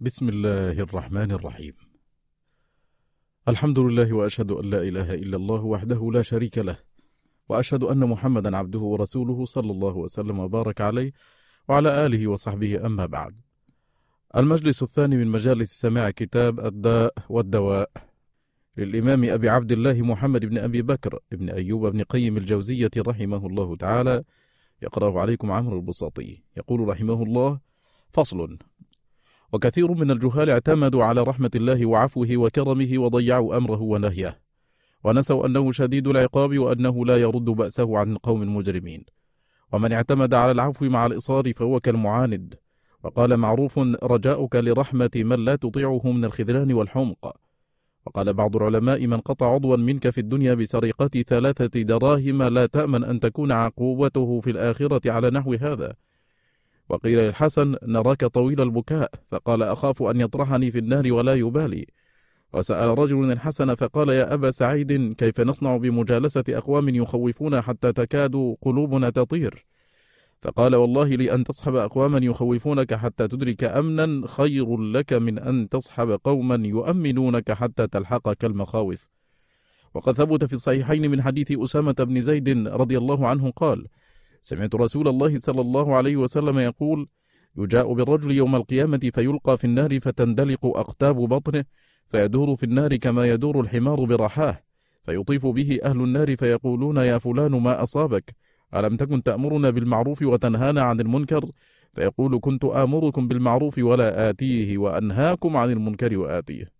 بسم الله الرحمن الرحيم. الحمد لله وأشهد أن لا إله إلا الله وحده لا شريك له وأشهد أن محمدا عبده ورسوله صلى الله وسلم وبارك عليه وعلى آله وصحبه أما بعد. المجلس الثاني من مجالس سماع كتاب الداء والدواء للإمام أبي عبد الله محمد بن أبي بكر بن أيوب بن قيم الجوزية رحمه الله تعالى. يقرأه عليكم عمرو البساطي. يقول رحمه الله فصل وكثير من الجهال اعتمدوا على رحمة الله وعفوه وكرمه وضيعوا أمره ونهيه. ونسوا أنه شديد العقاب وأنه لا يرد بأسه عن القوم المجرمين ومن اعتمد على العفو مع الإصرار فهو كالمعاند. وقال معروف رجاؤك لرحمة من لا تطيعه من الخذلان والحمق. وقال بعض العلماء من قطع عضوا منك في الدنيا بسرقة ثلاثة دراهم لا تأمن أن تكون عقوبته في الآخرة على نحو هذا. وقيل للحسن نراك طويل البكاء فقال أخاف أن يطرحني في النار ولا يبالي. وسأل رجل الحسن فقال يا أبا سعيد كيف نصنع بمجالسة أقوام يخوفون حتى تكاد قلوبنا تطير؟ فقال والله لأن تصحب أقواما يخوفونك حتى تدرك أمنا خير لك من أن تصحب قوما يؤمنونك حتى تلحقك المخاوف. وقد ثبت في الصحيحين من حديث أسامة بن زيد رضي الله عنه قال سمعت رسول الله صلى الله عليه وسلم يقول يجاء بالرجل يوم القيامة فيلقى في النار فتندلق أقتاب بطنه فيدور في النار كما يدور الحمار برحاه فيطيف به أهل النار فيقولون يا فلان ما أصابك؟ ألم تكن تأمرنا بالمعروف وتنهانا عن المنكر؟ فيقول كنت آمركم بالمعروف ولا آتيه وأنهاكم عن المنكر وآتيه.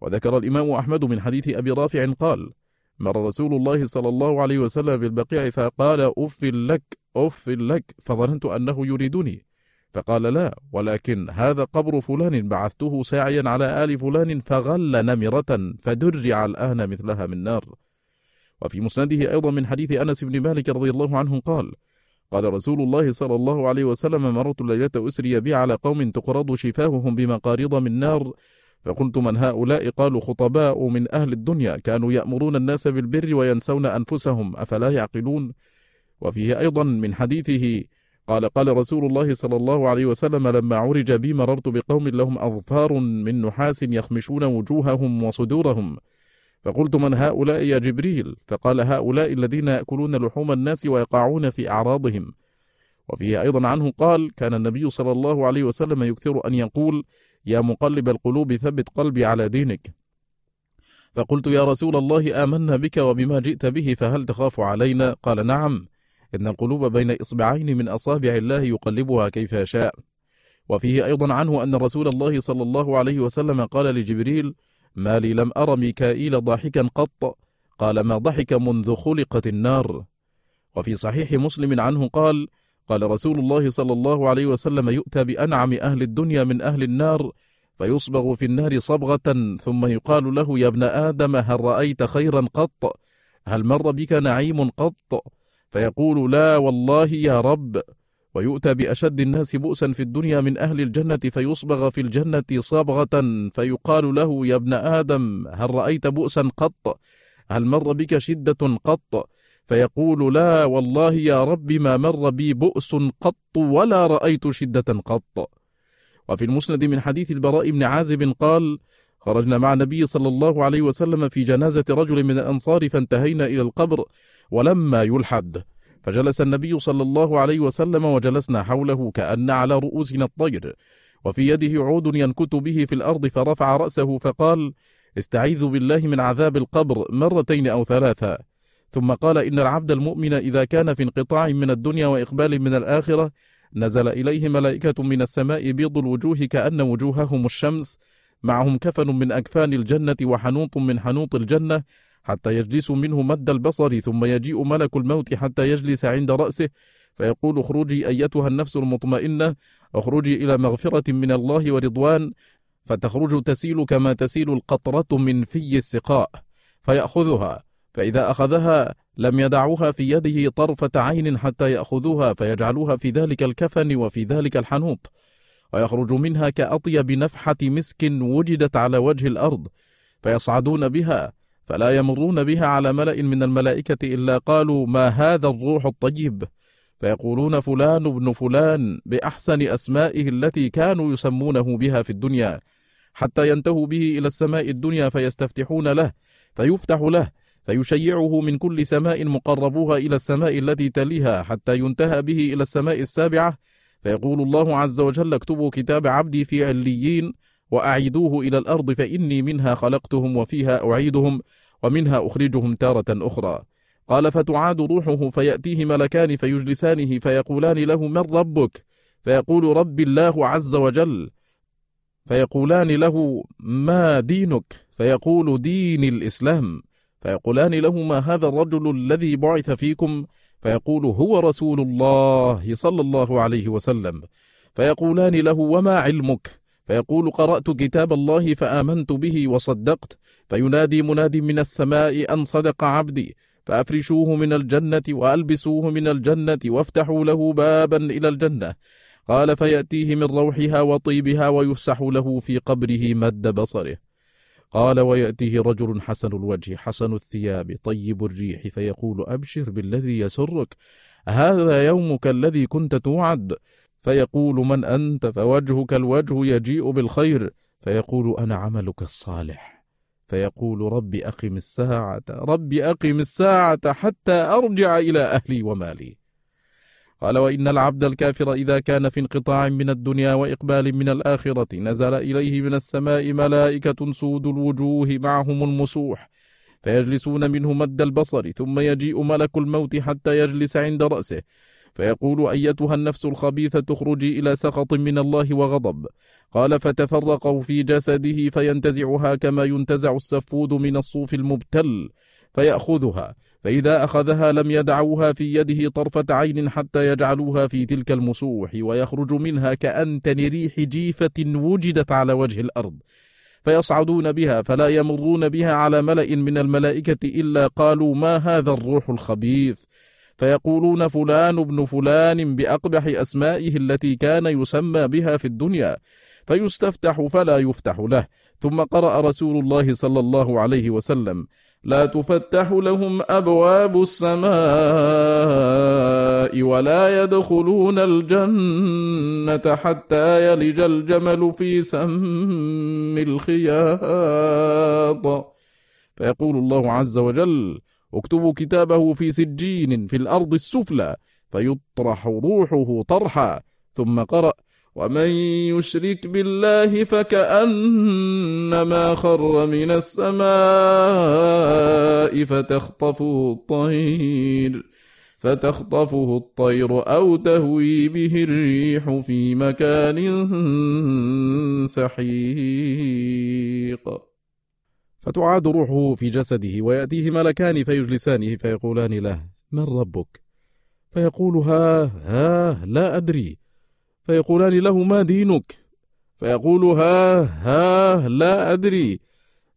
وذكر الإمام أحمد من حديث أبي رافع قال مر رسول الله صلى الله عليه وسلم بالبقيع فقال أف لك أف لك. فظننت أنه يريدني. فقال لا ولكن هذا قبر فلان بعثته ساعيا على آل فلان فغل نمرة فدرع الآن مثلها من نار. وفي مسنده أيضا من حديث أنس بن مالك رضي الله عنه قال قال رسول الله صلى الله عليه وسلم مررت ليلة أسري بي على قوم تقرض شفاههم بمقاريض من نار فقلت من هؤلاء قالوا خطباء من أهل الدنيا كانوا يأمرون الناس بالبر وينسون أنفسهم أفلا يعقلون؟ وفيه أيضا من حديثه قال قال رسول الله صلى الله عليه وسلم لما عرج بي مررت بقوم لهم أظفار من نحاس يخمشون وجوههم وصدورهم. فقلت من هؤلاء يا جبريل؟ فقال هؤلاء الذين يأكلون لحوم الناس ويقعون في أعراضهم. وفيه أيضا عنه قال كان النبي صلى الله عليه وسلم يكثر أن يقول يا مقلب القلوب ثبت قلبي على دينك فقلت يا رسول الله آمنا بك وبما جئت به فهل تخاف علينا؟ قال نعم إن القلوب بين إصبعين من أصابع الله يقلبها كيف يشاء وفيه أيضا عنه أن رسول الله صلى الله عليه وسلم قال لجبريل ما لي لم أر ميكائيل ضاحكا قط قال ما ضحك منذ خلقت النار وفي صحيح مسلم عنه قال قال رسول الله صلى الله عليه وسلم يؤتى بأنعم أهل الدنيا من أهل النار فيصبغ في النار صبغة ثم يقال له يا ابن آدم هل رأيت خيرا قط؟ هل مر بك نعيم قط؟ فيقول لا والله يا رب. ويؤتى بأشد الناس بؤسا في الدنيا من أهل الجنة فيصبغ في الجنة صبغة فيقال له يا ابن آدم هل رأيت بؤسا قط؟ هل مر بك شدة قط؟ فيقول لا والله يا رب ما مر بي بؤس قط ولا رأيت شدة قط. وفي المسند من حديث البراء بن عازب قال خرجنا مع النبي صلى الله عليه وسلم في جنازة رجل من الأنصار فانتهينا إلى القبر ولما يلحد. فجلس النبي صلى الله عليه وسلم وجلسنا حوله كأن على رؤوسنا الطير. وفي يده عود ينكت به في الأرض فرفع رأسه فقال استعيذ بالله من عذاب القبر مرتين أو ثلاثا ثم قال إن العبد المؤمن إذا كان في انقطاع من الدنيا وإقبال من الآخرة نزل إليه ملائكة من السماء بيض الوجوه كأن وجوههم الشمس. معهم كفن من أكفان الجنة وحنوط من حنوط الجنة حتى يجلس منه مد البصر ثم يجيء ملك الموت حتى يجلس عند رأسه. فيقول اخرجي أيتها النفس المطمئنة اخرجي إلى مغفرة من الله ورضوان فتخرج تسيل كما تسيل القطرة من في السقاء. فيأخذها. فإذا أخذها لم يدعوها في يده طرفة عين حتى يأخذوها فيجعلوها في ذلك الكفن وفي ذلك الحنوط ويخرج منها كأطيب نفحة مسك وجدت على وجه الأرض فيصعدون بها فلا يمرون بها على ملأ من الملائكة إلا قالوا ما هذا الروح الطيب؟ فيقولون فلان ابن فلان بأحسن أسمائه التي كانوا يسمونه بها في الدنيا حتى ينتهوا به إلى السماء الدنيا فيستفتحون له فيفتح له فيشيعه من كل سماء مقربوها إلى السماء التي تليها حتى ينتهى به إلى السماء السابعة. فيقول الله عز وجل اكتبوا كتاب عبدي في عليين وأعيدوه إلى الأرض فإني منها خلقتهم وفيها أعيدهم ومنها أخرجهم تارة أخرى. قال فتعاد روحه فيأتيه ملكان فيجلسانه فيقولان له من ربك؟ فيقول رب الله عز وجل. فيقولان له ما دينك؟ فيقول دين الإسلام. فيقولان له ما هذا الرجل الذي بعث فيكم؟ فيقول هو رسول الله صلى الله عليه وسلم. فيقولان له وما علمك؟ فيقول قرأت كتاب الله فآمنت به وصدقت. فينادي مناد من السماء أن صدق عبدي. فأفرشوه من الجنة وألبسوه من الجنة وافتحوا له بابا إلى الجنة. قال فيأتيه من روحها وطيبها ويفسح له في قبره مد بصره. قال ويأتيه رجل حسن الوجه حسن الثياب طيب الريح فيقول أبشر بالذي يسرك هذا يومك الذي كنت توعد. فيقول من أنت؟ فوجهك الوجه يجيء بالخير. فيقول أنا عملك الصالح. فيقول رب أقم الساعة رب أقم الساعة حتى أرجع إلى أهلي ومالي. قال وإن العبد الكافر إذا كان في انقطاع من الدنيا وإقبال من الآخرة نزل إليه من السماء ملائكة سود الوجوه معهم المسوح فيجلسون منه مد البصر ثم يجيء ملك الموت حتى يجلس عند رأسه فيقول أيتها النفس الخبيثة تخرجي إلى سخط من الله وغضب قال فتفرقوا في جسده فينتزعها كما ينتزع السفود من الصوف المبتل فيأخذها فإذا أخذها لم يدعوها في يده طرفة عين حتى يجعلوها في تلك المسوح ويخرج منها كأنتن ريح جيفة وجدت على وجه الأرض. فيصعدون بها فلا يمرون بها على ملأ من الملائكة إلا قالوا ما هذا الروح الخبيث؟ فيقولون فلان ابن فلان بأقبح أسمائه التي كان يسمى بها في الدنيا. فيستفتح فلا يفتح له. ثم قرأ رسول الله صلى الله عليه وسلم لا تفتح لهم أبواب السماء ولا يدخلون الجنة حتى يلج الجمل في سم الخياط. فيقول الله عز وجل اكتبوا كتابه في سجين في الأرض السفلى فيطرح روحه طرحا. ثم قرأ ومن يشرك بالله فكأنما خر من السماء فتخطفه الطير فتخطفه الطير أو تهوي به الريح في مكان سحيق. فتعاد روحه في جسده ويأتيه ملكان فيجلسانه فيقولان له من ربك؟ فيقول ها ها لا أدري. فيقولان له ما دينك؟ فيقول ها ها لا أدري.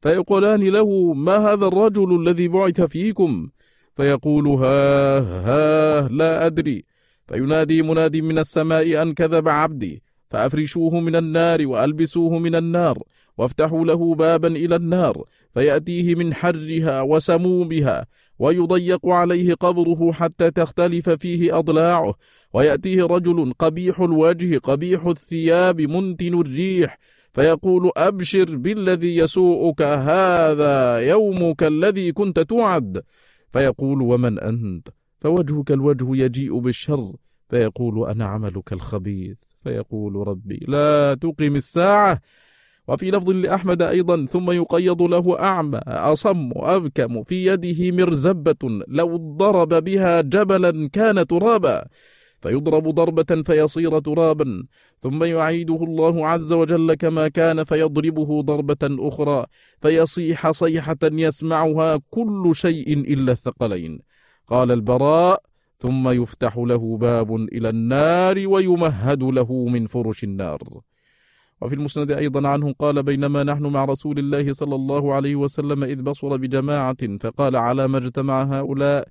فيقولان له ما هذا الرجل الذي بعث فيكم؟ فيقول ها ها لا أدري. فينادي منادي من السماء أن كذب عبدي. فأفرشوه من النار وألبسوه من النار وافتحوا له بابا إلى النار. فيأتيه من حرها وسمومها ويضيق عليه قبره حتى تختلف فيه أضلاعه. ويأتيه رجل قبيح الوجه قبيح الثياب منتن الريح فيقول أبشر بالذي يسوءك هذا يومك الذي كنت توعد. فيقول ومن أنت؟ فوجهك الوجه يجيء بالشر. فيقول أنا عملك الخبيث؟ فيقول ربي لا تقم الساعة. وفي لفظ لأحمد أيضا ثم يقيض له أعمى أصم أبكم في يده مرزبة لو ضرب بها جبلا كان ترابا. فيضرب ضربة فيصير ترابا ثم يعيده الله عز وجل كما كان فيضربه ضربة أخرى فيصيح صيحة يسمعها كل شيء إلا الثقلين. قال البراء ثم يفتح له باب إلى النار ويمهد له من فرش النار. وفي المسند أيضا عنه قال بينما نحن مع رسول الله صلى الله عليه وسلم إذ بصر بجماعة فقال على ما اجتمع هؤلاء؟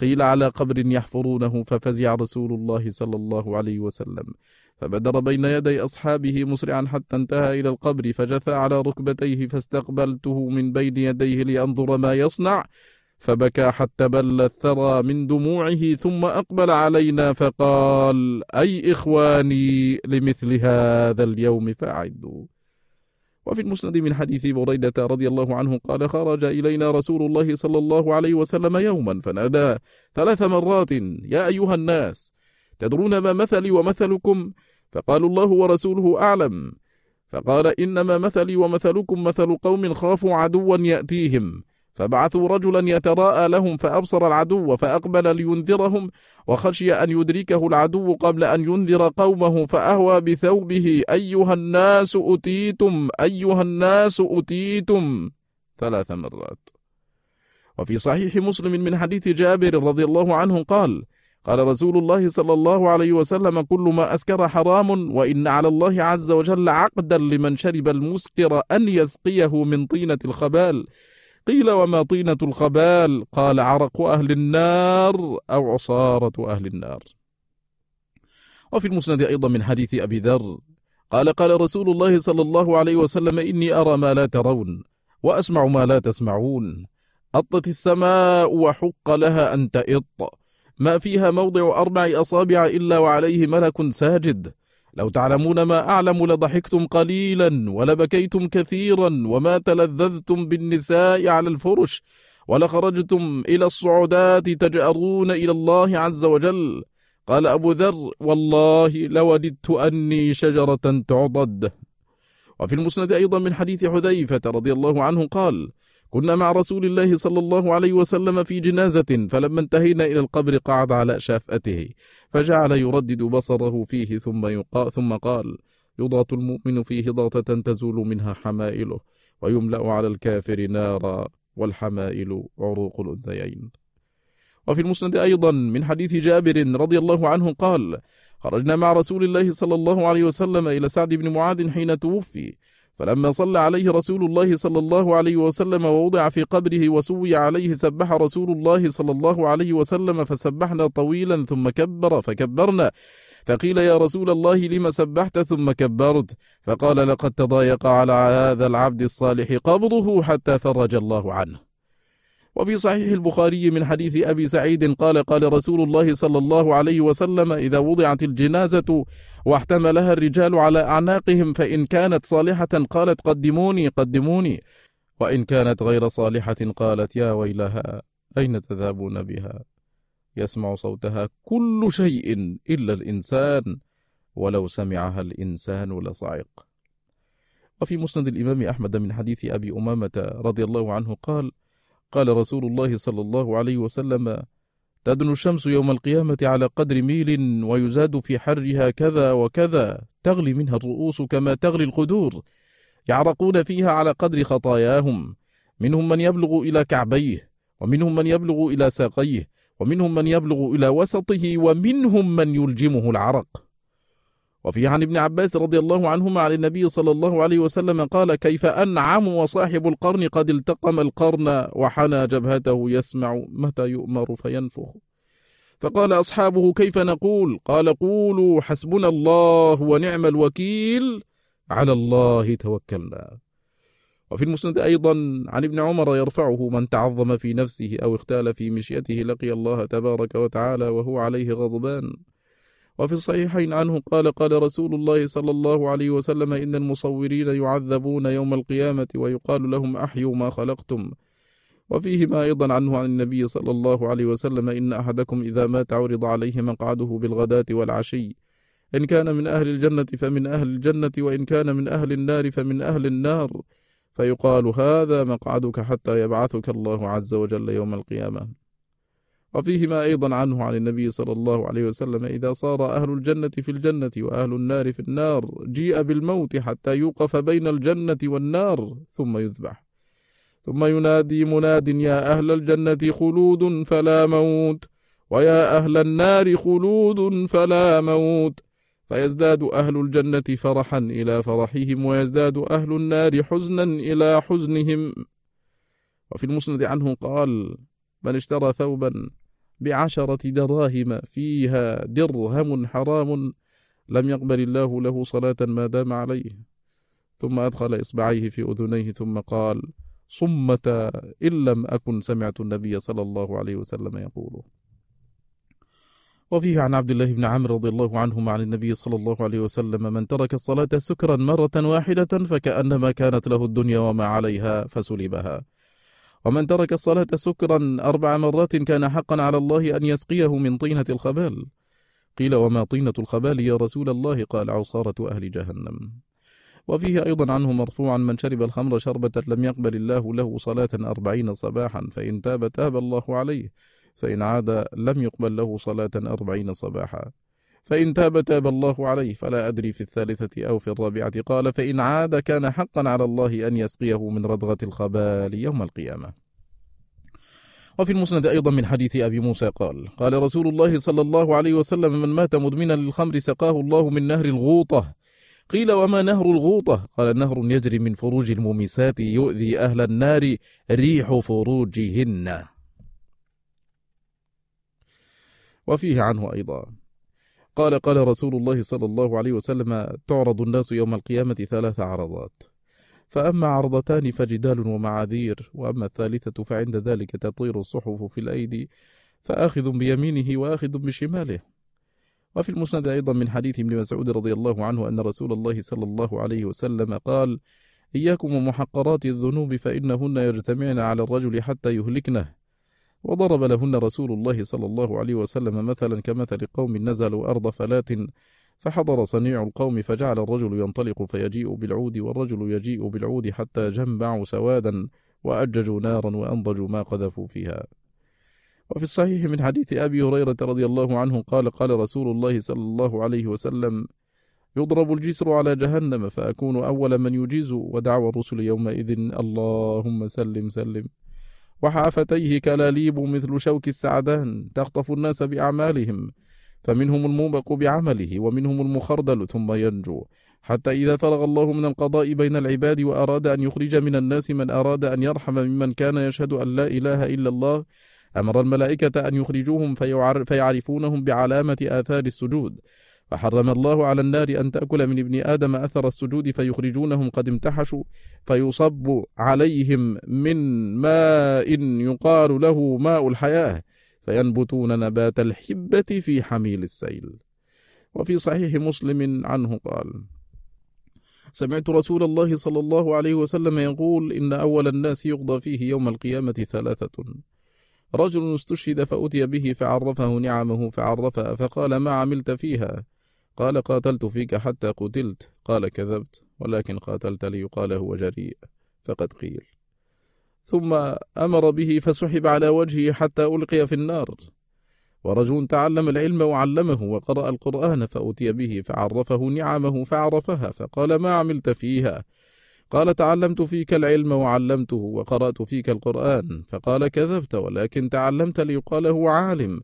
قيل على قبر يحفرونه ففزع رسول الله صلى الله عليه وسلم. فبدر بين يدي أصحابه مسرعا حتى انتهى إلى القبر فجثى على ركبتيه فاستقبلته من بين يديه لأنظر ما يصنع. فبكى حتى بل الثرى من دموعه ثم أقبل علينا فقال أي إخواني لمثل هذا اليوم فأعدوا. وفي المسند من حديث بريدة رضي الله عنه قال خرج إلينا رسول الله صلى الله عليه وسلم يوما فنادى ثلاث مرات يا أيها الناس تدرون ما مثلي ومثلكم؟ فقالوا الله ورسوله أعلم. فقال إنما مثلي ومثلكم مثل قوم خافوا عدوا يأتيهم. فبعثوا رجلا يتراءى لهم فأبصر العدو فأقبل لينذرهم وخشي أن يدركه العدو قبل أن ينذر قومه فأهوى بثوبه أيها الناس أتيتم أيها الناس أتيتم ثلاث مرات. وفي صحيح مسلم من حديث جابر رضي الله عنه قال قال رسول الله صلى الله عليه وسلم كل ما أسكر حرام وإن على الله عز وجل عقدا لمن شرب المسكر أن يسقيه من طينة الخبال. قيل وما طينة الخبال؟ قال عرق أهل النار أو عصارة أهل النار. وفي المسند أيضا من حديث أبي ذر قال قال رسول الله صلى الله عليه وسلم إني أرى ما لا ترون وأسمع ما لا تسمعون. أطت السماء وحق لها أن تئط. ما فيها موضع أربع أصابع إلا وعليه ملك ساجد. لو تعلمون ما أعلم لضحكتم قليلا ولبكيتم كثيرا وما تلذذتم بالنساء على الفرش ولخرجتم إلى الصعودات تجأرون إلى الله عز وجل. قال أبو ذر والله لوددت أني شجرة تعضد. وفي المسند أيضا من حديث حذيفة رضي الله عنه قال كنا مع رسول الله صلى الله عليه وسلم في جنازة فلما انتهينا إلى القبر قعد على شافته فجعل يردد بصره فيه ثم, يقا ثم قال يضغط المؤمن فيه ضغطة تزول منها حمائله ويملأ على الكافر نارا والحمائل عروق الأنثيين. وفي المسند أيضا من حديث جابر رضي الله عنه قال خرجنا مع رسول الله صلى الله عليه وسلم إلى سعد بن معاذ حين توفي فلما صلى عليه رسول الله صلى الله عليه وسلم ووضع في قبره وسوي عليه سبح رسول الله صلى الله عليه وسلم فسبحنا طويلا ثم كبر فكبرنا. فقيل يا رسول الله لم سبحت ثم كبرت؟ فقال لقد تضايق على هذا العبد الصالح قبضه حتى فرج الله عنه. وفي صحيح البخاري من حديث أبي سعيد قال قال رسول الله صلى الله عليه وسلم إذا وضعت الجنازة واحتملها الرجال على أعناقهم فإن كانت صالحة قالت قدموني قدموني. وإن كانت غير صالحة قالت يا ويلها أين تذهبون بها؟ يسمع صوتها كل شيء إلا الإنسان ولو سمعها الإنسان لصعق. وفي مسند الإمام أحمد من حديث أبي أمامة رضي الله عنه قال قال رسول الله صلى الله عليه وسلم تدنو الشمس يوم القيامة على قدر ميل ويزاد في حرها كذا وكذا تغلي منها الرؤوس كما تغلي القدور يعرقون فيها على قدر خطاياهم منهم من يبلغ إلى كعبيه ومنهم من يبلغ إلى ساقيه ومنهم من يبلغ إلى وسطه ومنهم من يلجمه العرق. وفي عن ابن عباس رضي الله عنهما عن النبي صلى الله عليه وسلم قال كيف أنعم وصاحب القرن قد التقم القرن وحنى جبهته يسمع متى يؤمر فينفخ فقال أصحابه كيف نقول؟ قال قولوا حسبنا الله ونعم الوكيل على الله توكلنا. وفي المسند أيضا عن ابن عمر يرفعه من تعظم في نفسه أو اختال في مشيته لقي الله تبارك وتعالى وهو عليه غضبان. وفي الصحيحين عنه قال قال رسول الله صلى الله عليه وسلم إن المصورين يعذبون يوم القيامة ويقال لهم أحيوا ما خلقتم. وفيهما أيضا عنه عن النبي صلى الله عليه وسلم إن أحدكم إذا مات عرض عليه مقعده بالغداة والعشي. إن كان من أهل الجنة فمن أهل الجنة وإن كان من أهل النار فمن أهل النار. فيقال هذا مقعدك حتى يبعثك الله عز وجل يوم القيامة. وفيهما أيضا عنه عن النبي صلى الله عليه وسلم إذا صار أهل الجنة في الجنة وأهل النار في النار جيء بالموت حتى يوقف بين الجنة والنار ثم يذبح. ثم ينادي مناد يا أهل الجنة خلود فلا موت ويا أهل النار خلود فلا موت. فيزداد أهل الجنة فرحا إلى فرحهم ويزداد أهل النار حزنا إلى حزنهم. وفي المسند عنه قال من اشترى ثوبا بعشرة دراهم فيها درهم حرام. لم يقبل الله له صلاة ما دام عليه. ثم أدخل إصبعيه في أذنيه ثم قال صمة إن لم أكن سمعت النبي صلى الله عليه وسلم يقوله وفيه عن عبد الله بن عمرو رضي الله عنهما عن النبي صلى الله عليه وسلم من ترك الصلاة سكرا مرة واحدة فكأنما كانت له الدنيا وما عليها فسلبها. ومن ترك الصلاة سكرا أربع مرات كان حقا على الله أن يسقيه من طينة الخبال. قيل وما طينة الخبال يا رسول الله؟ قال عصارة أهل جهنم. وفيه أيضا عنه مرفوعا من شرب الخمر شربة لم يقبل الله له صلاة أربعين صباحا فإن تاب تاب الله عليه فإن عاد لم يقبل له صلاة أربعين صباحا. فإن تاب تاب الله عليه فلا أدري في الثالثة أو في الرابعة. قال فإن عاد كان حقا على الله أن يسقيه من ردغة الخبال يوم القيامة. وفي المسند أيضا من حديث أبي موسى قال قال رسول الله صلى الله عليه وسلم من مات مدمنا للخمر سقاه الله من نهر الغوطة. قيل وما نهر الغوطة؟ قال نهر يجري من فروج المومسات يؤذي أهل النار ريح فروجهن. وفيه عنه أيضا. قال قال رسول الله صلى الله عليه وسلم تعرض الناس يوم القيامة ثلاث عرضات. فأما عرضتان فجدال ومعاذير وأما الثالثة فعند ذلك تطير الصحف في الأيدي فآخذ بيمينه وآخذ بشماله. وفي المسند أيضا من حديث ابن مسعود رضي الله عنه أن رسول الله صلى الله عليه وسلم قال إياكم ومحقرات الذنوب فإنهن يجتمعن على الرجل حتى يهلكنه. وضرب لهن رسول الله صلى الله عليه وسلم مثلا كمثل قوم نزلوا أرض فلات فحضر صنيع القوم فجعل الرجل ينطلق فيجيء بالعود والرجل يجيء بالعود حتى جمعوا سوادا وأججوا نارا وأنضجوا ما قذفوا فيها. وفي الصحيح من حديث أبي هريرة رضي الله عنه قال قال رسول الله صلى الله عليه وسلم يضرب الجسر على جهنم فأكون أول من يجيز. ودعوى الرسل يومئذ اللهم سلم سلم. وحافتيه كلاليب مثل شوك السعدان تخطف الناس بأعمالهم فمنهم الموبق بعمله ومنهم المخردل ثم ينجو. حتى إذا فرغ الله من القضاء بين العباد وأراد أن يخرج من الناس من أراد أن يرحم ممن كان يشهد أن لا إله إلا الله أمر الملائكة أن يخرجوهم فيعرفونهم بعلامة آثار السجود. فحرم الله على النار أن تأكل من ابن آدم أثر السجود فيخرجونهم قد امتحشوا فيصب عليهم من ماء يقال له ماء الحياة فينبتون نبات الحبة في حميل السيل. وفي صحيح مسلم عنه قال سمعت رسول الله صلى الله عليه وسلم يقول إن أول الناس يقضى فيه يوم القيامة ثلاثة. رجل استشهد فأتي به فعرفه نعمه فعرفها فقال ما عملت فيها؟ قال قاتلت فيك حتى قتلت. قال كذبت ولكن قاتلت ليقال هو جريء. فقد قيل. ثم أمر به فسحب على وجهه حتى ألقي في النار. ورجل تعلم العلم وعلمه وقرأ القرآن فأتي به فعرفه نعمه فعرفها فقال ما عملت فيها؟ قال تعلمت فيك العلم وعلمته وقرأت فيك القرآن فقال كذبت ولكن تعلمت ليقال هو عالم.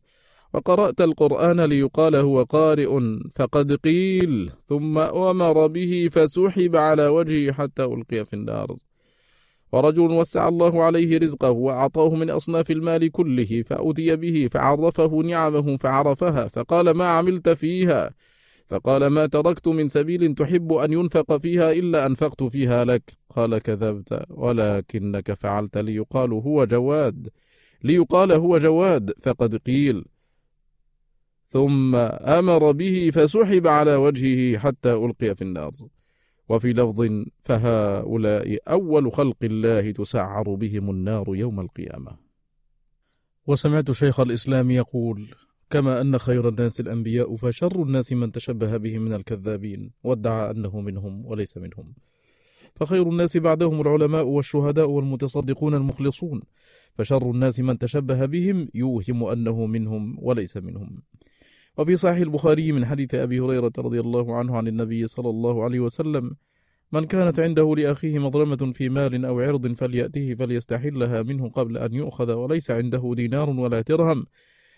وقرأت القرآن ليقال هو قارئ فقد قيل ثم أمر به فسحب على وجهه حتى ألقي في النار. ورجل وسع الله عليه رزقه وأعطاه من أصناف المال كله فأتي به فعرفه نعمه فعرفها فقال ما عملت فيها؟ فقال ما تركت من سبيل تحب أن ينفق فيها إلا أنفقت فيها لك. قال كذبت ولكنك فعلت ليقال هو جواد ليقال هو جواد فقد قيل. ثم أمر به فسحب على وجهه حتى ألقي في النار. وفي لفظ فهؤلاء أول خلق الله تسعر بهم النار يوم القيامة. وسمعت شيخ الإسلام يقول كما أن خير الناس الأنبياء فشر الناس من تشبه بهم من الكذابين وادعى أنه منهم وليس منهم. فخير الناس بعدهم العلماء والشهداء والمتصدقون المخلصون فشر الناس من تشبه بهم يوهم أنه منهم وليس منهم. وفي صحيح البخاري من حديث أبي هريرة رضي الله عنه عن النبي صلى الله عليه وسلم من كانت عنده لأخيه مظلمة في مال أو عرض فليأته فليستحلها منه قبل أن يؤخذ وليس عنده دينار ولا درهم.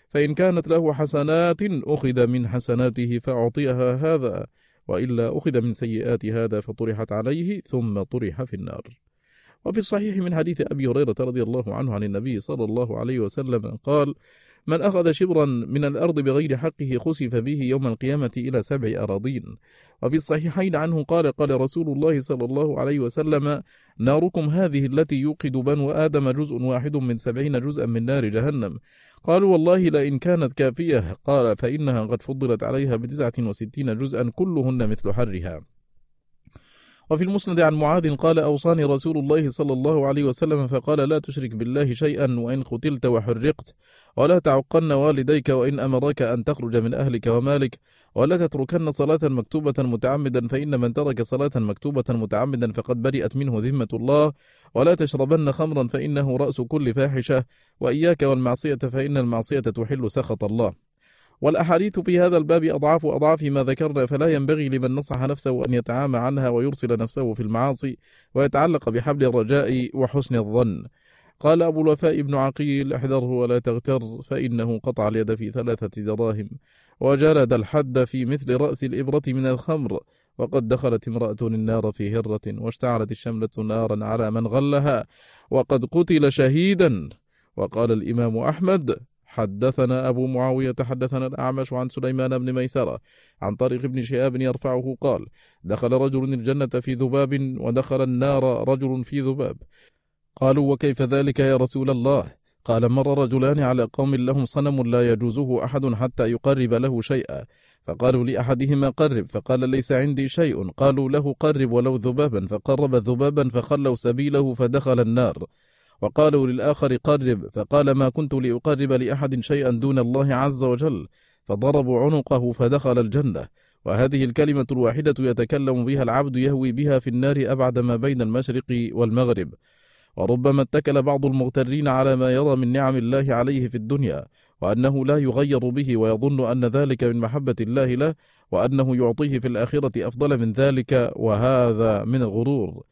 فإن كانت له حسنات أخذ من حسناته فأعطيها هذا وإلا أخذ من سيئات هذا فطرحت عليه ثم طرح في النار. وفي الصحيح من حديث أبي هريرة رضي الله عنه عن النبي صلى الله عليه وسلم قال من أخذ شبرا من الأرض بغير حقه خسف به يوم القيامة إلى سبع أراضين وفي الصحيحين عنه قال قال رسول الله صلى الله عليه وسلم ناركم هذه التي يوقد بنو آدم جزء واحد من سبعين جزءا من نار جهنم قالوا والله لئن كانت كافية قال فإنها قد فضلت عليها بتسعة وستين جزءا كلهن مثل حرها وفي المسند عن معاذ قال أوصاني رسول الله صلى الله عليه وسلم فقال لا تشرك بالله شيئا وإن قتلت وحرقت ولا تعقن والديك وإن أمرك أن تخرج من أهلك ومالك ولا تتركن صلاة مكتوبة متعمدا فإن من ترك صلاة مكتوبة متعمدا فقد برئت منه ذمة الله ولا تشربن خمرا فإنه رأس كل فاحشة وإياك والمعصية فإن المعصية تحل سخط الله والأحاديث في هذا الباب أضعاف أضعاف ما ذكرنا فلا ينبغي لمن نصح نفسه أن يتعامى عنها ويرسل نفسه في المعاصي ويتعلق بحبل الرجاء وحسن الظن. قال أبو الوفاء بن عقيل احذره ولا تغتر فإنه قطع اليد في ثلاثة دراهم وجلد الحد في مثل رأس الإبرة من الخمر وقد دخلت امرأة النار في هرة واشتعلت الشملة نارا على من غلها وقد قتل شهيدا. وقال الإمام أحمد حدثنا أبو معاوية حدثنا الأعمش عن سليمان بن ميسرة عن طريق ابن شهاب يرفعه قال دخل رجل الجنة في ذباب ودخل النار رجل في ذباب. قالوا وكيف ذلك يا رسول الله؟ قال مر رجلان على قوم لهم صنم لا يجوزه أحد حتى يقرب له شيئا. فقالوا لأحدهما قرب. فقال ليس عندي شيء. قالوا له قرب ولو ذبابا. فقرب ذبابا فخلوا سبيله فدخل النار. وقالوا للآخر قرب فقال ما كنت لأقرب لأحد شيئا دون الله عز وجل. فضربوا عنقه فدخل الجنة. وهذه الكلمة الواحدة يتكلم بها العبد يهوي بها في النار أبعد ما بين المشرق والمغرب. وربما اتكل بعض المغترين على ما يرى من نعم الله عليه في الدنيا وأنه لا يغير به ويظن أن ذلك من محبة الله له وأنه يعطيه في الآخرة أفضل من ذلك وهذا من الغرور.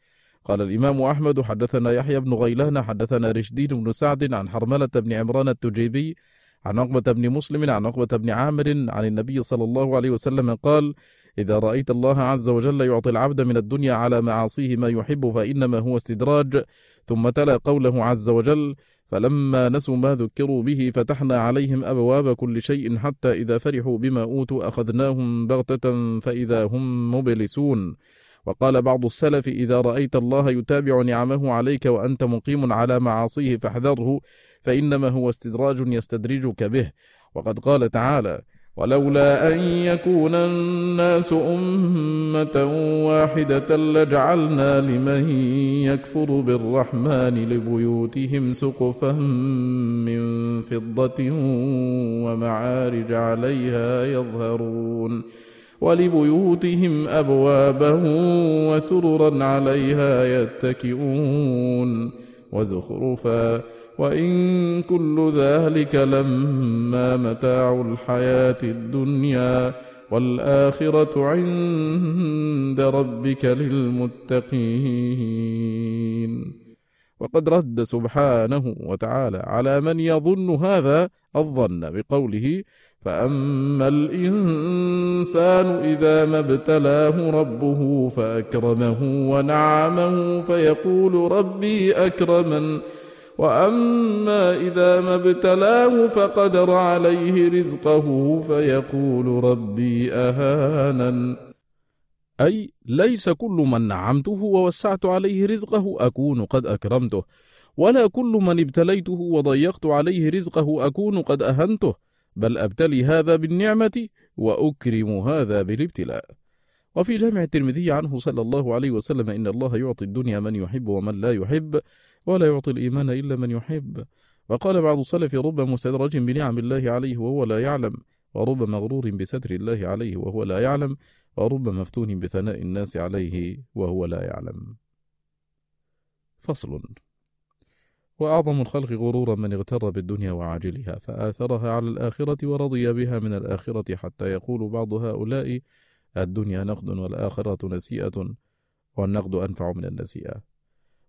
قال الإمام أحمد حدثنا يحيى بن غيلان حدثنا رشدين بن سعد عن حرملة بن عمران التجيبي عن عقبة بن مسلم عن عقبة بن عامر عن النبي صلى الله عليه وسلم قال إذا رأيت الله عز وجل يعطي العبد من الدنيا على معاصيه ما يحب فإنما هو استدراج ثم تلا قوله عز وجل فلما نسوا ما ذكروا به فتحنا عليهم أبواب كل شيء حتى إذا فرحوا بما أوتوا أخذناهم بغتة فإذا هم مبلسون وقال بعض السلف إذا رأيت الله يتابع نعمه عليك وأنت مقيم على معاصيه فاحذره فإنما هو استدراج يستدرجك به. وقد قال تعالى ولولا أن يكون الناس أمة واحدة لجعلنا لمن يكفر بالرحمن لبيوتهم سقفا من فضة ومعارج عليها يظهرون ولبيوتهم أبوابا وسررا عليها يتكئون وزخرفا وإن كل ذلك لما متاع الحياة الدنيا والآخرة عند ربك للمتقين. وقد رد سبحانه وتعالى على من يظن هذا الظن بقوله فأما الإنسان إذا ما ابتلاه ربه فأكرمه ونعمه فيقول ربي أكرمن وأما إذا ما ابتلاه فقدر عليه رزقه فيقول ربي أهانن. أي ليس كل من نعمته ووسعت عليه رزقه أكون قد أكرمته ولا كل من ابتليته وضيقت عليه رزقه أكون قد أهنته. بل أبتلي هذا بالنعمة وأكرم هذا بالابتلاء. وفي جامع الترمذي عنه صلى الله عليه وسلم إن الله يعطي الدنيا من يحب ومن لا يحب ولا يعطي الإيمان إلا من يحب. وقال بعض السلف رب مستدرج بنعم الله عليه وهو لا يعلم ورب مغرور بستر الله عليه وهو لا يعلم ورب مفتون بثناء الناس عليه وهو لا يعلم. فصل. وأعظم الخلق غرورا من اغتر بالدنيا وعاجلها فآثرها على الآخرة ورضي بها من الآخرة حتى يقول بعض هؤلاء الدنيا نقد والآخرة نسيئة والنقد أنفع من النسيئة.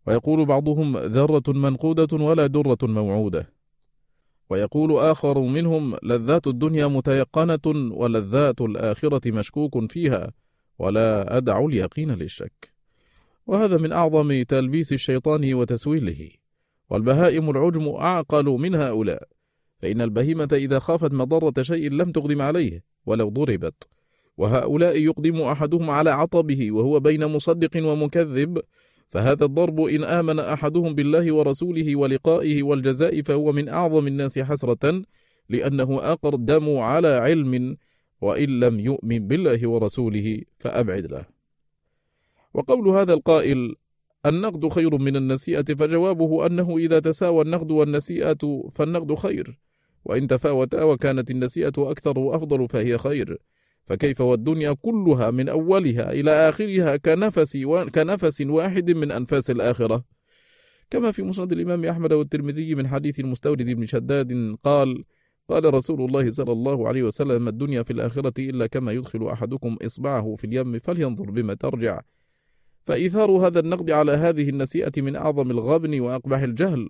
ويقول بعضهم ذرة منقودة ولا درة موعودة. ويقول آخر منهم لذات الدنيا متيقنة ولذات الآخرة مشكوك فيها ولا أدع اليقين للشك. وهذا من أعظم تلبيس الشيطان وتسويله. والبهائم العجم أعقل من هؤلاء. فإن البهيمة إذا خافت مضرة شيء لم تقدم عليه ولو ضربت. وهؤلاء يقدم أحدهم على عطبه وهو بين مصدق ومكذب. فهذا الضرب إن آمن أحدهم بالله ورسوله ولقائه والجزاء فهو من أعظم الناس حسرة لأنه أقدم على علم وإن لم يؤمن بالله ورسوله فأبعد له. وقول هذا القائل النقد خير من النسيئة فجوابه أنه إذا تساوى النقد والنسيئة فالنقد خير. وإن تفاوتا وكانت النسيئة أكثر وأفضل فهي خير. فكيف والدنيا كلها من أولها إلى آخرها كنفس, و... كنفس واحد من أنفاس الآخرة؟ كما في مسند الإمام أحمد والترمذي من حديث المستورد بن شداد قال قال رسول الله صلى الله عليه وسلم الدنيا في الآخرة إلا كما يدخل أحدكم إصبعه في اليم فلينظر بما ترجع. فإيثار هذا النقد على هذه النسيئة من أعظم الغبن وأقبح الجهل.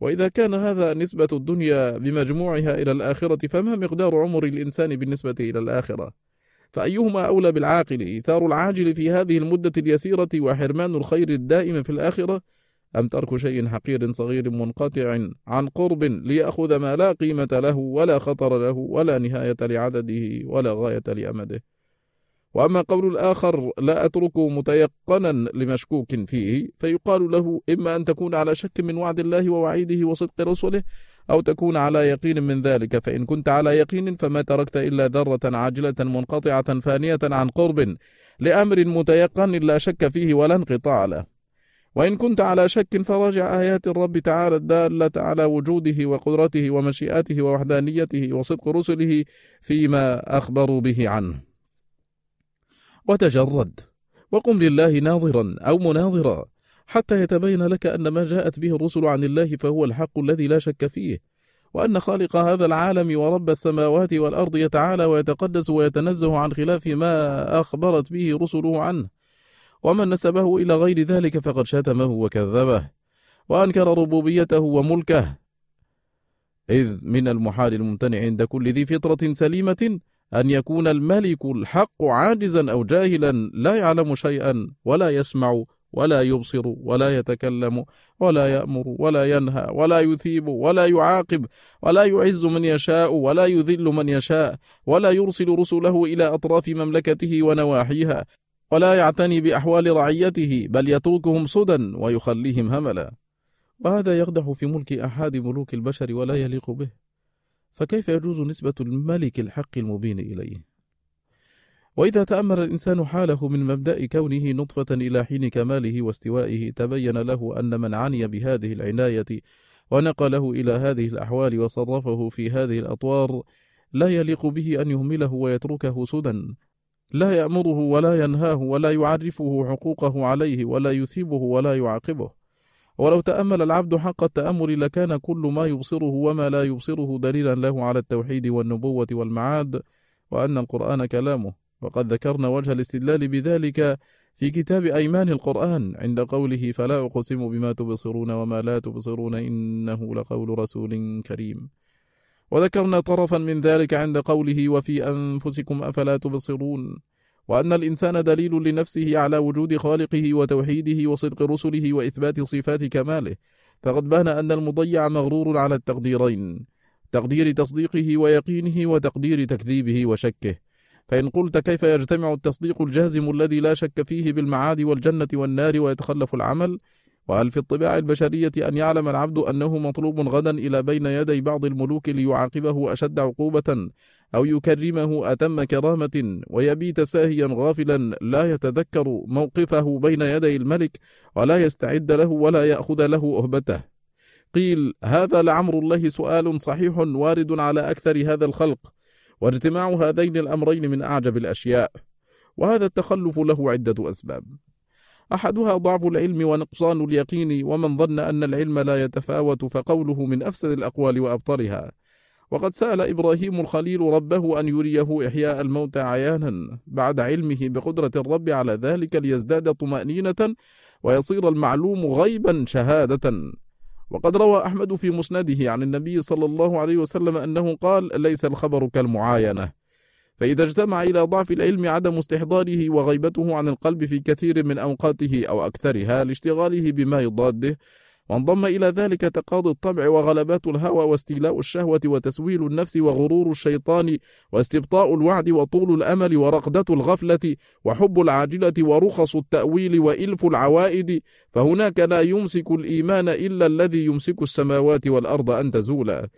وإذا كان هذا نسبة الدنيا بمجموعها إلى الآخرة فما مقدار عمر الإنسان بالنسبة إلى الآخرة؟ فأيهما أولى بالعاقل؟ إيثار العاجل في هذه المدة اليسيرة وحرمان الخير الدائم في الآخرة؟ أم ترك شيء حقير صغير منقطع عن قرب ليأخذ ما لا قيمة له ولا خطر له ولا نهاية لعدده ولا غاية لأمده؟ وأما قول الآخر لا أتركه متيقنا لمشكوك فيه فيقال له إما أن تكون على شك من وعد الله ووعيده وصدق رسله أو تكون على يقين من ذلك فإن كنت على يقين فما تركت إلا ذرة عاجلة منقطعة فانية عن قرب لأمر متيقن لا شك فيه ولا انقطاع له. وإن كنت على شك فراجع آيات الرب تعالى الدالة على وجوده وقدرته ومشيئته ووحدانيته وصدق رسله فيما أخبروا به عنه. وتجرد. وقم لله ناظرا أو مناظرا حتى يتبين لك أن ما جاءت به الرسل عن الله فهو الحق الذي لا شك فيه وأن خالق هذا العالم ورب السماوات والأرض يتعالى ويتقدس ويتنزه عن خلاف ما أخبرت به رسله عنه. ومن نسبه إلى غير ذلك فقد شتمه وكذبه وأنكر ربوبيته وملكه. إذ من المحال الممتنع عند كل ذي فطرة سليمة أن يكون الملك الحق عاجزا أو جاهلا لا يعلم شيئا ولا يسمع ولا يبصر ولا يتكلم ولا يأمر ولا ينهى ولا يثيب ولا يعاقب ولا يعز من يشاء ولا يذل من يشاء ولا يرسل رسله إلى أطراف مملكته ونواحيها ولا يعتني بأحوال رعيته بل يتركهم سدى ويخليهم هملا. وهذا يقدح في ملك أحد ملوك البشر ولا يليق به. فكيف يجوز نسبة الملك الحق المبين إليه؟ وإذا تأمل الإنسان حاله من مبدأ كونه نطفة إلى حين كماله واستوائه تبين له أن من عني بهذه العناية ونقله إلى هذه الأحوال وصرفه في هذه الأطوار لا يليق به أن يهمله ويتركه سدى. لا يأمره ولا ينهاه ولا يعرفه حقوقه عليه ولا يثيبه ولا يعاقبه. ولو تأمل العبد حق التأمل لكان كل ما يبصره وما لا يبصره دليلا له على التوحيد والنبوة والمعاد وأن القرآن كلامه. وقد ذكرنا وجه الاستدلال بذلك في كتاب أيمان القرآن عند قوله فلا أقسم بما تبصرون وما لا تبصرون إنه لقول رسول كريم. وذكرنا طرفا من ذلك عند قوله وفي أنفسكم أفلا تبصرون. وأن الإنسان دليل لنفسه على وجود خالقه وتوحيده وصدق رسله وإثبات صفات كماله. فقد بان أن المضيع مغرور على التقديرين تقدير تصديقه ويقينه وتقدير تكذيبه وشكه. فإن قلت كيف يجتمع التصديق الجازم الذي لا شك فيه بالمعاد والجنة والنار ويتخلف العمل؟ وهل في الطباع البشرية أن يعلم العبد أنه مطلوب غدا إلى بين يدي بعض الملوك ليعاقبه أشد عقوبة أو يكرمه أتم كرامة ويبيت ساهيا غافلا لا يتذكر موقفه بين يدي الملك ولا يستعد له ولا يأخذ له أهبته. قيل هذا لعمر الله سؤال صحيح وارد على أكثر هذا الخلق واجتماع هذين الأمرين من أعجب الأشياء وهذا التخلف له عدة أسباب. أحدها ضعف العلم ونقصان اليقين ومن ظن أن العلم لا يتفاوت فقوله من أفسد الأقوال وأبطلها وقد سأل إبراهيم الخليل ربه أن يريه إحياء الموتى عيانا بعد علمه بقدرة الرب على ذلك ليزداد طمأنينة ويصير المعلوم غيبا شهادة. وقد روى أحمد في مسنده عن النبي صلى الله عليه وسلم أنه قال ليس الخبر كالمعاينة فإذا اجتمع إلى ضعف العلم عدم استحضاره وغيبته عن القلب في كثير من أوقاته أو أكثرها لاشتغاله بما يضاده وانضم إلى ذلك تقاضي الطبع وغلبات الهوى واستيلاء الشهوة وتسويل النفس وغرور الشيطان واستبطاء الوعد وطول الأمل ورقدة الغفلة وحب العاجلة ورخص التأويل وإلف العوائد فهناك لا يمسك الإيمان إلا الذي يمسك السماوات والأرض أن تزولا.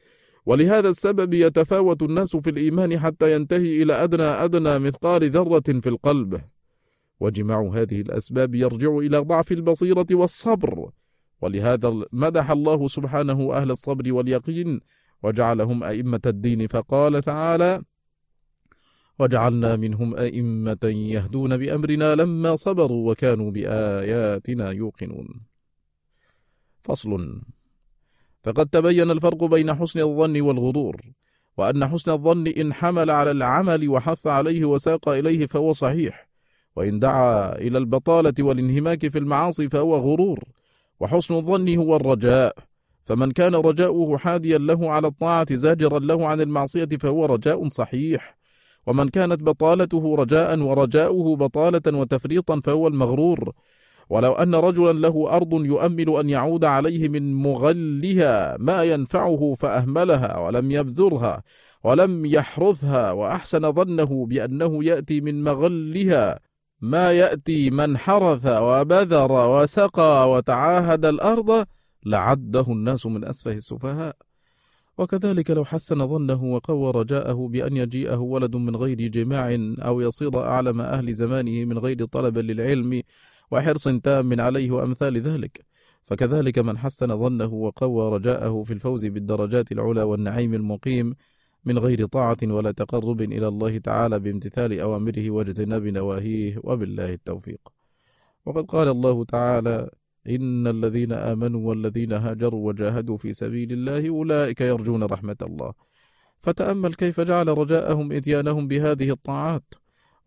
ولهذا السبب يتفاوت الناس في الإيمان حتى ينتهي إلى أدنى أدنى مثقال ذرة في القلب. وجماع هذه الأسباب يرجع إلى ضعف البصيرة والصبر. ولهذا مدح الله سبحانه أهل الصبر واليقين وجعلهم أئمة الدين فقال تعالى وجعلنا منهم أئمة يهدون بأمرنا لما صبروا وكانوا بآياتنا يوقنون. فصل. فقد تبين الفرق بين حسن الظن والغرور وأن حسن الظن إن حمل على العمل وحث عليه وساق إليه فهو صحيح وإن دعا إلى البطالة والانهماك في المعاصي فهو غرور وحسن الظن هو الرجاء فمن كان رجاؤه حاديا له على الطاعة زاجرا له عن المعصية فهو رجاء صحيح ومن كانت بطالته رجاء ورجاؤه بطالة وتفريطا فهو المغرور ولو أن رجلا له أرض يؤمل أن يعود عليه من مغلها ما ينفعه فأهملها ولم يبذرها ولم يحرثها وأحسن ظنه بأنه يأتي من مغلها ما يأتي من حرث وبذر وسقى وتعاهد الأرض لعده الناس من أسفه السفهاء. وكذلك لو حسن ظنه وقوى رجاءه بأن يجيئه ولد من غير جماع أو يصير أعلم أهل زمانه من غير طلب للعلم وحرص تام عليه وأمثال ذلك. فكذلك من حسن ظنه وقوى رجاءه في الفوز بالدرجات العلى والنعيم المقيم من غير طاعة ولا تقرب إلى الله تعالى بامتثال أوامره واجتناب نواهيه وبالله التوفيق. وقد قال الله تعالى إن الذين آمنوا والذين هاجروا وجاهدوا في سبيل الله أولئك يرجون رحمة الله. فتأمل كيف جعل رجاءهم إتيانهم بهذه الطاعات.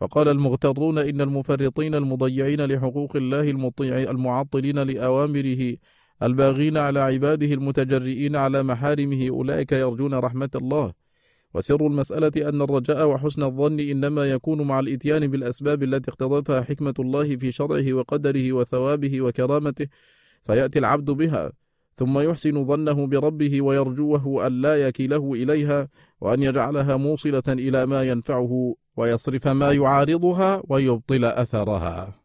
وقال المغترون إن المفرطين المضيعين لحقوق الله المطيع المعطلين لأوامره الباغين على عباده المتجرئين على محارمه أولئك يرجون رحمة الله. وسر المسألة أن الرجاء وحسن الظن إنما يكون مع الإتيان بالأسباب التي اقتضتها حكمة الله في شرعه وقدره وثوابه وكرامته فيأتي العبد بها ثم يحسن ظنه بربه ويرجوه أن لا يكله إليها وأن يجعلها موصلة إلى ما ينفعه ويصرف ما يعارضها ويبطل أثرها.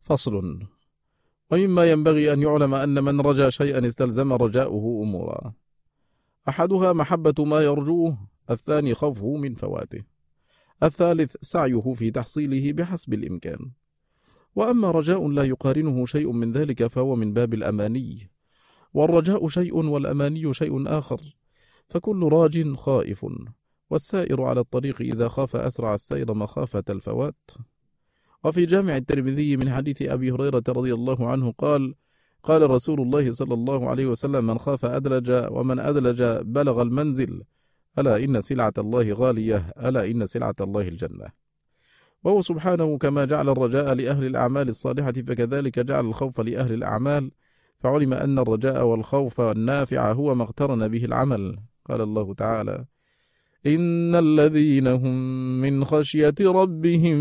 فصل. ومما ينبغي أن يعلم أن من رجا شيئا استلزم رجاؤه أمورا. أحدها محبة ما يرجوه الثاني خوفه من فواته. الثالث سعيه في تحصيله بحسب الإمكان. وأما رجاء لا يقارنه شيء من ذلك فهو من باب الأماني. والرجاء شيء والأماني شيء آخر. فكل راج خائف. والسائر على الطريق إذا خاف أسرع السير مخافة الفوات. وفي جامع الترمذي من حديث أبي هريرة رضي الله عنه قال قال رسول الله صلى الله عليه وسلم من خاف أدلج ومن أدلج بلغ المنزل ألا إن سلعة الله غالية ألا إن سلعة الله الجنة. وهو سبحانه كما جعل الرجاء لأهل الأعمال الصالحة فكذلك جعل الخوف لأهل الأعمال فعلم أن الرجاء والخوف النافع هو ما اقترن به العمل. قال الله تعالى إن الذين هم من خشية ربهم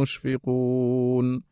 مشفقون.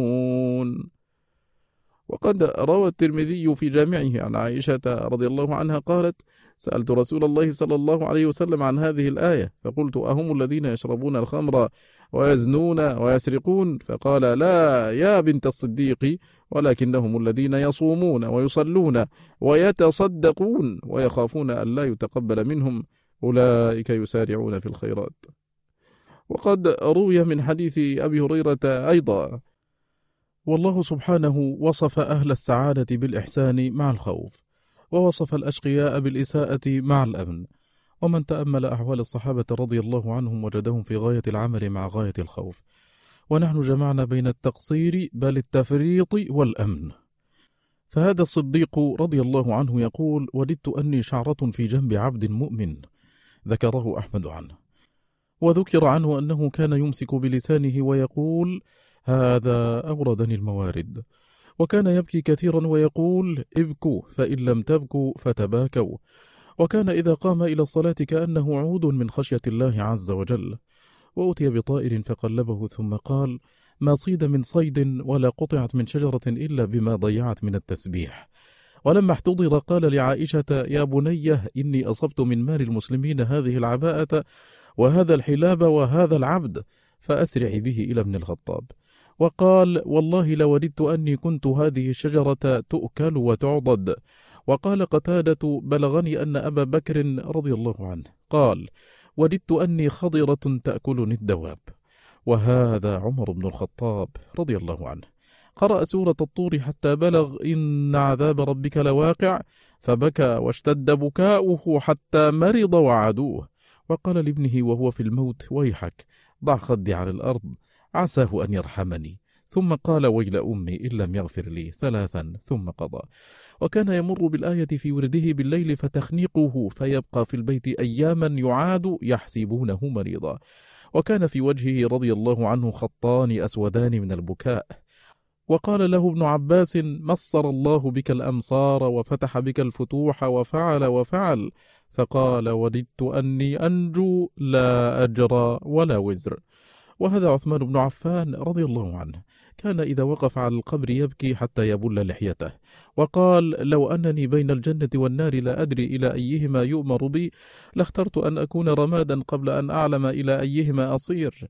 وقد روى الترمذي في جامعه عن عائشة رضي الله عنها قالت سألت رسول الله صلى الله عليه وسلم عن هذه الآية فقلت أهم الذين يشربون الخمر ويزنون ويسرقون؟ فقال لا يا بنت الصديق ولكنهم الذين يصومون ويصلون ويتصدقون ويخافون أن لا يتقبل منهم أولئك يسارعون في الخيرات. وقد روي من حديث أبي هريرة أيضا والله سبحانه وصف أهل السعادة بالإحسان مع الخوف ووصف الأشقياء بالإساءة مع الأمن. ومن تأمل أحوال الصحابة رضي الله عنهم وجدهم في غاية العمل مع غاية الخوف. ونحن جمعنا بين التقصير بل التفريط والأمن. فهذا الصديق رضي الله عنه يقول وددت أني شعرة في جنب عبد مؤمن ذكره أحمد عنه. وذكر عنه أنه كان يمسك بلسانه ويقول هذا أوردني الموارد. وكان يبكي كثيرا ويقول ابكوا فإن لم تبكوا فتباكوا. وكان إذا قام إلى الصلاة كأنه عود من خشية الله عز وجل. وأتي بطائر فقلبه ثم قال ما صيد من صيد ولا قطعت من شجرة إلا بما ضيعت من التسبيح. ولما احتضر قال لعائشة يا بنيه إني أصبت من مال المسلمين هذه العباءة وهذا الحلاب وهذا العبد فأسرع به إلى ابن الخطاب. وقال والله لوددت أني كنت هذه الشجرة تؤكل وتعضد. وقال قتادة بلغني أن أبا بكر رضي الله عنه قال وددت أني خضرة تأكلني الدواب. وهذا عمر بن الخطاب رضي الله عنه. قرأ سورة الطور حتى بلغ إن عذاب ربك لواقع. فبكى واشتد بكاؤه حتى مرض وعدوه. وقال لابنه وهو في الموت ويحك ضع خدي على الأرض. عساه أن يرحمني. ثم قال ويل أمي إن لم يغفر لي. ثلاثا ثم قضى. وكان يمر بالآية في ورده بالليل فتخنقه فيبقى في البيت أياما يعاد يحسبونه مريضا. وكان في وجهه رضي الله عنه خطان أسودان من البكاء. وقال له ابن عباس مصر الله بك الأمصار وفتح بك الفتوح وفعل وفعل. فقال وددت أني أنجو لا أجرى ولا وزر. وهذا عثمان بن عفان رضي الله عنه. كان إذا وقف على القبر يبكي حتى يبل لحيته. وقال لو أنني بين الجنة والنار لا أدري إلى أيهما يؤمر بي لاخترت أن أكون رمادا قبل أن أعلم إلى أيهما أصير.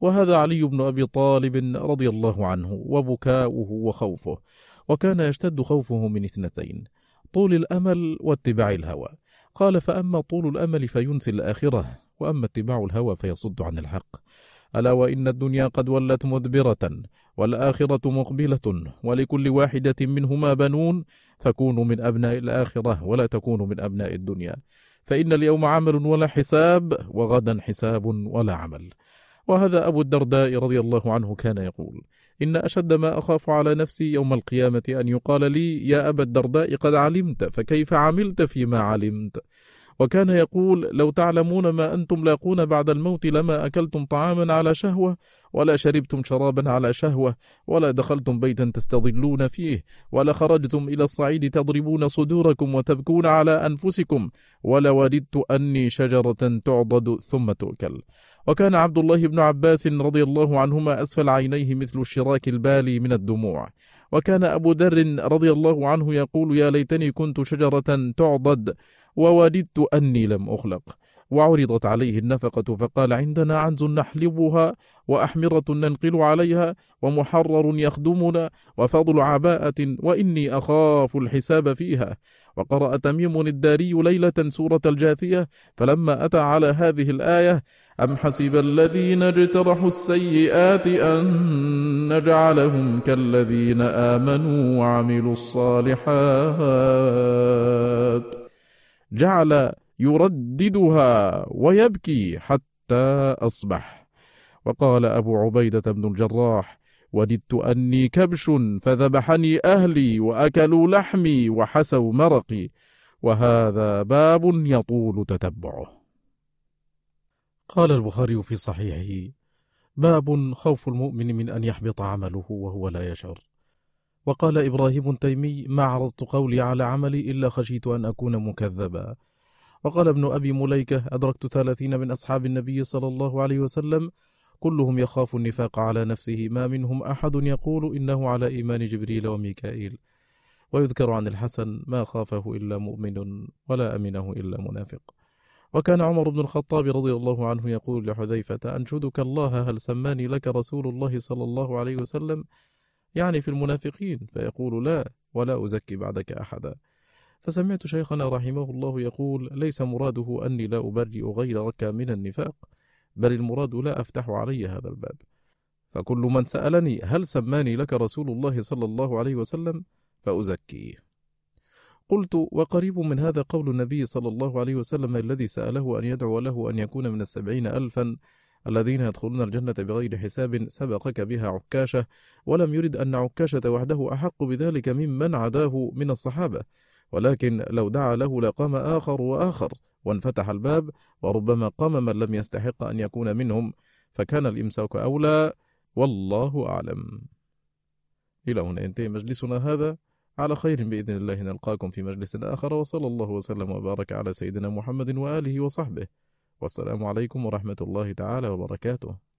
وهذا علي بن أبي طالب رضي الله عنه وبكاؤه وخوفه وكان يشتد خوفه من اثنتين طول الأمل واتباع الهوى. قال فأما طول الأمل فينسي الآخرة وأما اتباع الهوى فيصد عن الحق. ألا وإن الدنيا قد ولت مدبرة والآخرة مقبلة ولكل واحدة منهما بنون فكونوا من أبناء الآخرة ولا تكونوا من أبناء الدنيا. فإن اليوم عمل ولا حساب وغدا حساب ولا عمل. وهذا أبو الدرداء رضي الله عنه كان يقول إن أشد ما أخاف على نفسي يوم القيامة أن يقال لي يا أبا الدرداء قد علمت فكيف عملت فيما علمت؟ وكان يقول لو تعلمون ما أنتم لاقون بعد الموت لما أكلتم طعاما على شهوة ولا شربتم شرابا على شهوة ولا دخلتم بيتا تستظلون فيه ولا خرجتم إلى الصعيد تضربون صدوركم وتبكون على أنفسكم ولوددت أني شجرة تعضد ثم تؤكل. وكان عبد الله بن عباس رضي الله عنهما أسفل عينيه مثل الشراك البالي من الدموع. وكان أبو ذر رضي الله عنه يقول يا ليتني كنت شجرة تعضد ووددت أني لم أخلق. وعرضت عليه النفقة فقال عندنا عنز نحلبها وأحمرة ننقل عليها ومحرر يخدمنا وفضل عباءة وإني أخاف الحساب فيها. وقرأ تميم الداري ليلة سورة الجاثية فلما أتى على هذه الآية أم حسب الذين اجترحوا السيئات أن نجعلهم كالذين آمنوا وعملوا الصالحات. جعل يرددها ويبكي حتى أصبح. وقال أبو عبيدة بن الجراح وددت أني كبش فذبحني أهلي وأكلوا لحمي وحسوا مرقي وهذا باب يطول تتبعه. قال البخاري في صحيحه باب خوف المؤمن من أن يحبط عمله وهو لا يشعر. وقال إبراهيم التيمي ما عرضت قولي على عملي إلا خشيت أن أكون مكذبا. وقال ابن أبي مليكة أدركت ثلاثين من أصحاب النبي صلى الله عليه وسلم كلهم يخاف النفاق على نفسه ما منهم أحد يقول إنه على إيمان جبريل وميكائيل. ويذكر عن الحسن ما خافه إلا مؤمن ولا أمنه إلا منافق. وكان عمر بن الخطاب رضي الله عنه يقول لحذيفة أنشدك الله هل سماني لك رسول الله صلى الله عليه وسلم؟ يعني في المنافقين فيقول لا ولا أزكي بعدك أحدا. فسمعت شيخنا رحمه الله يقول ليس مراده أني لا أبرئ غيرك من النفاق بل المراد لا أفتح علي هذا الباب. فكل من سألني هل سماني لك رسول الله صلى الله عليه وسلم فأزكيه قلت وقريب من هذا قول النبي صلى الله عليه وسلم الذي سأله أن يدعو له أن يكون من السبعين ألفا الذين يدخلون الجنة بغير حساب سبقك بها عكاشة ولم يرد أن عكاشة وحده أحق بذلك ممن عداه من الصحابة. ولكن لو دعا له لقام آخر وآخر وانفتح الباب وربما قام من لم يستحق أن يكون منهم فكان الإمساك أولى والله أعلم. إلى هنا ينتهي مجلسنا هذا. على خير بإذن الله نلقاكم في مجلس آخر وصلى الله وسلم وبارك على سيدنا محمد وآله وصحبه. والسلام عليكم ورحمة الله تعالى وبركاته.